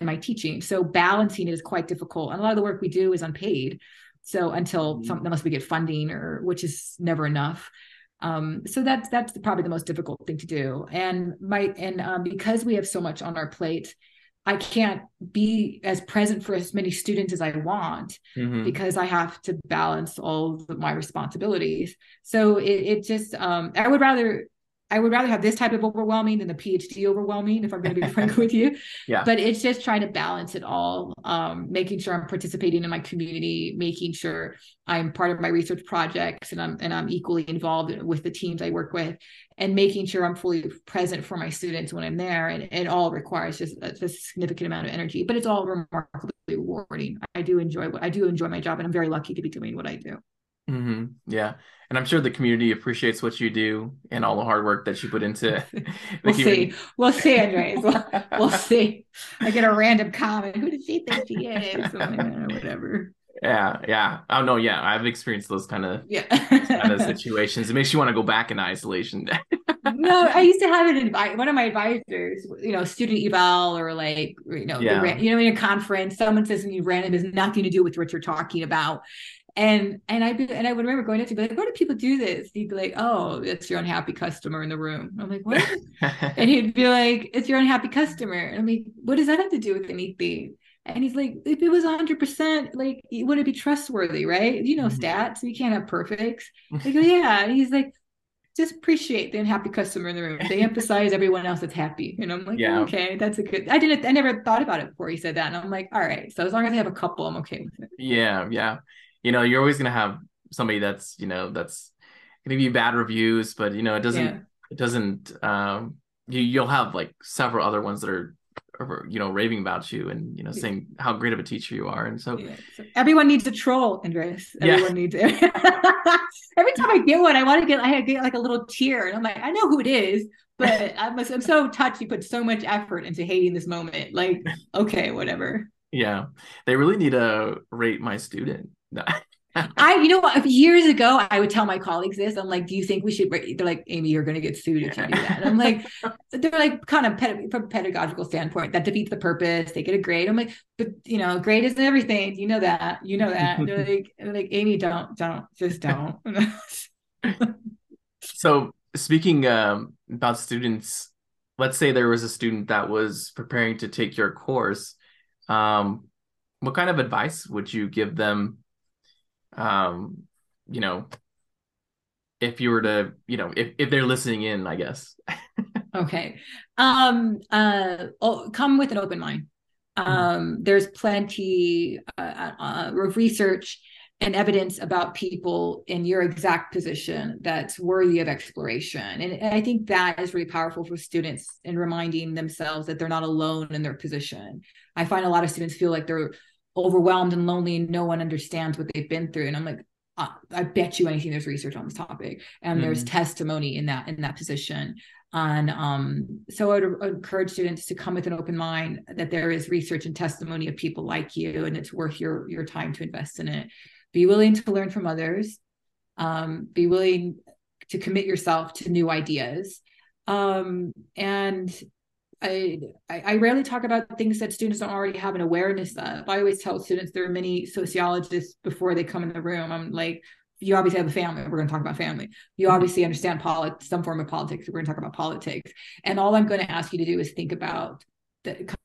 in my teaching. So balancing it is quite difficult. And a lot of the work we do is unpaid. So until Mhm. some, unless we get funding or which is never enough. Um, so that's that's probably the most difficult thing to do. And my and um, because we have so much on our plate, I can't be as present for as many students as I want Mhm. because I have to balance all of my responsibilities. So it, it just um, I would rather I would rather have this type of overwhelming than the PhD overwhelming, if I'm going to be frank with you. Yeah. But it's just trying to balance it all, um, making sure I'm participating in my community, making sure I'm part of my research projects and I'm and I'm equally involved with the teams I work with, and making sure I'm fully present for my students when I'm there. And it all requires just a, a significant amount of energy, but it's all remarkably rewarding. I do enjoy what I do enjoy my job, and I'm very lucky to be doing what I do. Mm-hmm. Yeah, and I'm sure the community appreciates what you do and all the hard work that you put into. we'll see. We'll see, Andres. We'll, we'll, see. I get a random comment. Who does she think she is? whatever. Yeah, yeah. Oh no, yeah. I've experienced those kind of yeah kind of situations. It makes you want to go back in isolation. no, I used to have an advice. One of my advisors, you know, student eval or like you know, yeah. the, you know, in a conference, someone says something random has nothing to do with what you're talking about, and and I and I would remember going up to be like, "Why do people do this?" He'd be like, "Oh, it's your unhappy customer in the room." I'm like, "What?" and he'd be like, "It's your unhappy customer." And I'm like, "What does that have to do with anything?" And he's like, "If it was 100, percent like, would it be trustworthy, right? You know, mm-hmm. stats. You can't have perfects." I go, "Yeah." And he's like, "Just appreciate the unhappy customer in the room. They emphasize everyone else that's happy." And I'm like, yeah. "Okay, that's a good." I didn't. I never thought about it before he said that, and I'm like, "All right." So as long as I have a couple, I'm okay with it. Yeah, yeah you know, you're always gonna have somebody that's, you know, that's gonna give you bad reviews, but you know, it doesn't yeah. it doesn't um you you'll have like several other ones that are you know raving about you and you know saying how great of a teacher you are. And so, yeah. so everyone needs a troll andres everyone yeah. needs it. Every time i get one i want to get i get like a little tear and i'm like i know who it is but I'm, I'm so touched you put so much effort into hating this moment. Like okay whatever. Yeah. They really need to rate my student I, you know what, years ago, I would tell my colleagues this. I'm like, do you think we should, they're like, Amy, you're going to get sued if you do that. And I'm like, they're like, kind of ped- from a pedagogical standpoint, that defeats the purpose. They get a grade. I'm like, but you know, grade isn't everything. You know that, you know that. they're like, they're like, Amy, don't, don't, just don't. so speaking um, about students, let's say there was a student that was preparing to take your course. Um, what kind of advice would you give them um you know if you were to you know if, if they're listening in i guess okay um uh oh, come with an open mind mm-hmm. um mm-hmm. there's plenty uh, uh, of research and evidence about people in your exact position that's worthy of exploration and, and i think that is really powerful for students in reminding themselves that they're not alone in their position i find a lot of students feel like they're overwhelmed and lonely and no one understands what they've been through. And i'm like uh, i bet you anything there's research on this topic. And mm. there's testimony in that in that position. And um, so I would encourage students to come with an open mind that there is research and testimony of people like you, and it's worth your your time to invest in it. Be willing to learn from others. Um, be willing to commit yourself to new ideas, um, and I, I rarely talk about things that students don't already have an awareness of. I always tell students there are many sociologists before they come in the room. I'm like, you obviously have a family. We're going to talk about family. You mm-hmm. obviously understand politics, some form of politics. We're going to talk about politics. And all I'm going to ask you to do is think about the kind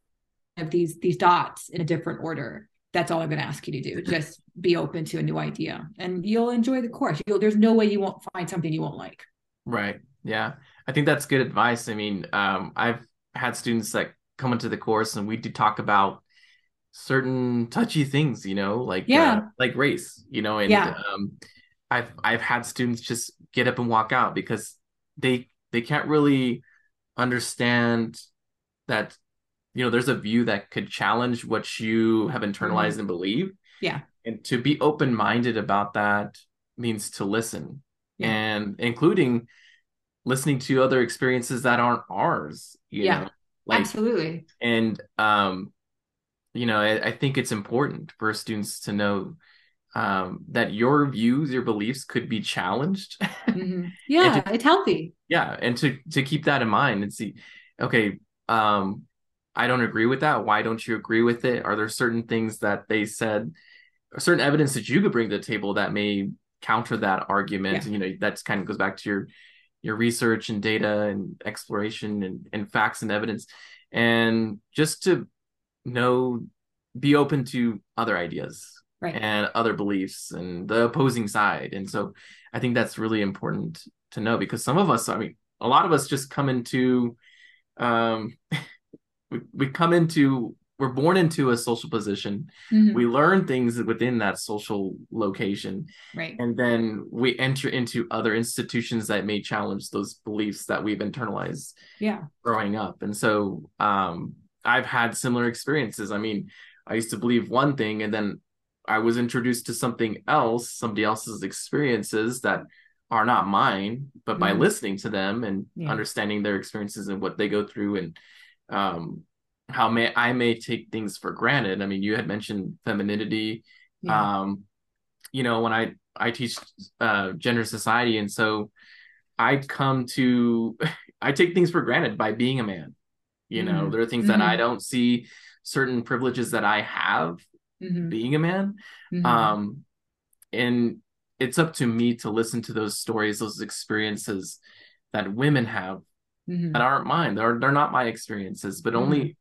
of these these dots in a different order. That's all I'm going to ask you to do. Just be open to a new idea, and you'll enjoy the course. You'll, there's no way you won't find something you won't like. Right. Yeah. I think that's good advice. I mean, um, I've had students that come into the course and we do talk about certain touchy things, you know, like yeah, uh, like race, you know, and yeah. um, I've I've had students just get up and walk out because they they can't really understand that you know there's a view that could challenge what you have internalized mm-hmm. and believe. Yeah, and to be open minded about that means to listen, yeah. and including listening to other experiences that aren't ours yeah know? like, absolutely and um you know I, I, think it's important for students to know um that your views your beliefs could be challenged mm-hmm. yeah to, it's healthy yeah and to to keep that in mind and see okay um i don't agree with that why don't you agree with it are there certain things that they said certain evidence that you could bring to the table that may counter that argument yeah. you know that's kind of goes back to your your research and data and exploration and, and facts and evidence and just to know be open to other ideas right. and other beliefs and the opposing side and so i think that's really important to know because some of us i mean a lot of us just come into um we, we come into we're born into a social position mm-hmm. we learn things within that social location right and then we enter into other institutions that may challenge those beliefs that we've internalized yeah growing up and so um i've had similar experiences i mean i used to believe one thing and then i was introduced to something else somebody else's experiences that are not mine but by mm-hmm. listening to them and yeah. understanding their experiences and what they go through and um how may I may take things for granted. I mean, you had mentioned femininity. Yeah. Um, you know, when I I teach uh, gender society, and so I come to I take things for granted by being a man. You know, mm-hmm. there are things mm-hmm. that I mm-hmm. don't see certain privileges that I have mm-hmm. being a man. Mm-hmm. Um, and it's up to me to listen to those stories, those experiences that women have mm-hmm. that aren't mine. They're they're not my experiences, but only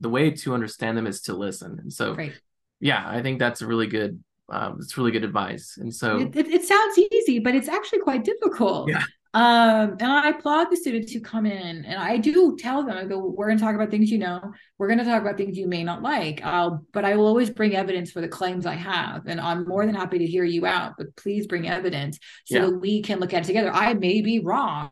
the way to understand them is to listen. And so, right. yeah, I think that's a really good, um, it's really good advice. And so it, it, it, sounds easy, but it's actually quite difficult. Yeah. Um, and I applaud the students who come in and I do tell them, I go, we're going to talk about things you know, we're going to talk about things you may not like. I'll, but I will always bring evidence for the claims I have. And I'm more than happy to hear you out, but please bring evidence so yeah. that we can look at it together. I may be wrong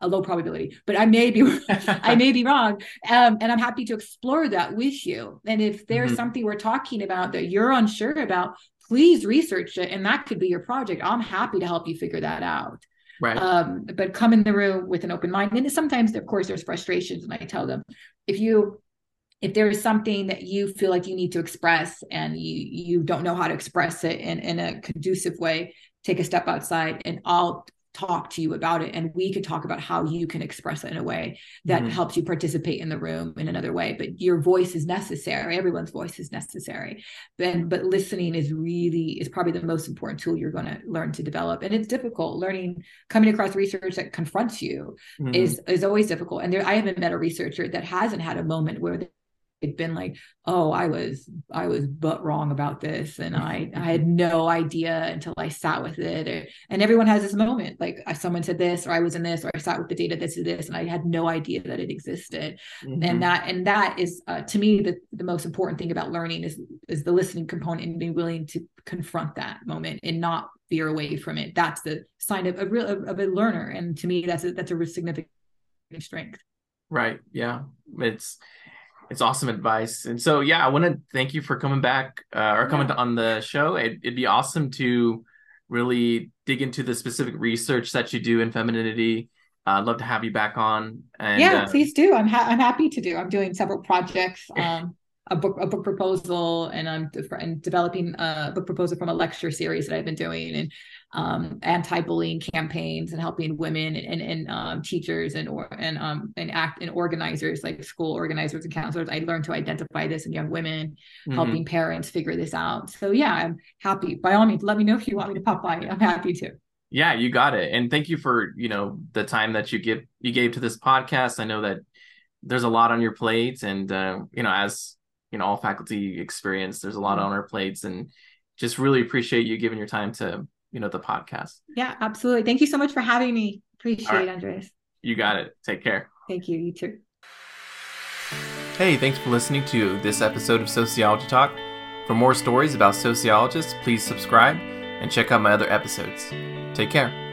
a low probability, but I may be I may be wrong, um, and I'm happy to explore that with you. And if there's mm-hmm. something we're talking about that you're unsure about, please research it, and that could be your project. I'm happy to help you figure that out. Right. Um, but come in the room with an open mind. And sometimes, of course, there's frustrations, and I tell them if you if there is something that you feel like you need to express and you you don't know how to express it in, in a conducive way take a step outside and i'll talk to you about it and we could talk about how you can express it in a way that mm-hmm. helps you participate in the room in another way. But your voice is necessary. Everyone's voice is necessary. Then but listening is really is probably the most important tool you're going to learn to develop. And it's difficult. Learning coming across research that confronts you mm-hmm. is is always difficult. And there i haven't met a researcher that hasn't had a moment where had been like oh i was i was but wrong about this and i i had no idea until i sat with it. Or, and everyone has this moment like someone said this or i was in this or i sat with the data this is this and i had no idea that it existed. Mm-hmm. and that and that is uh, to me the, the most important thing about learning is is the listening component and being willing to confront that moment and not veer away from it. That's the sign of a real of a learner. And to me that's a that's a significant strength. Right. Yeah. It's it's awesome advice. And so, yeah, I want to thank you for coming back uh, or coming yeah. on the show. It, would be awesome to really dig into the specific research that you do in femininity. Uh, I'd love to have you back on. And, yeah, uh, please do. I'm ha- I'm happy to do. I'm doing several projects. Um, a book a book proposal and I'm de- developing a book proposal from a lecture series that I've been doing and um, anti-bullying campaigns and helping women and, and, and um, teachers and or and um and act and organizers like school organizers and counselors. I learned to identify this in young women, mm-hmm. helping parents figure this out. So yeah, I'm happy. By all means, let me know if you want me to pop by. I'm happy to. Yeah, you got it. And thank you for, you know, the time that you give you gave to this podcast. I know that there's a lot on your plate and uh, you know, as you know all faculty experience there's a lot mm-hmm. on our plates and just really appreciate you giving your time to you know the podcast. Yeah absolutely. Thank you so much for having me. Appreciate right. it andres you got it. Take care. Thank you. You too. Hey thanks for listening to this episode of sociology talk. For more stories about sociologists please subscribe and check out my other episodes. Take care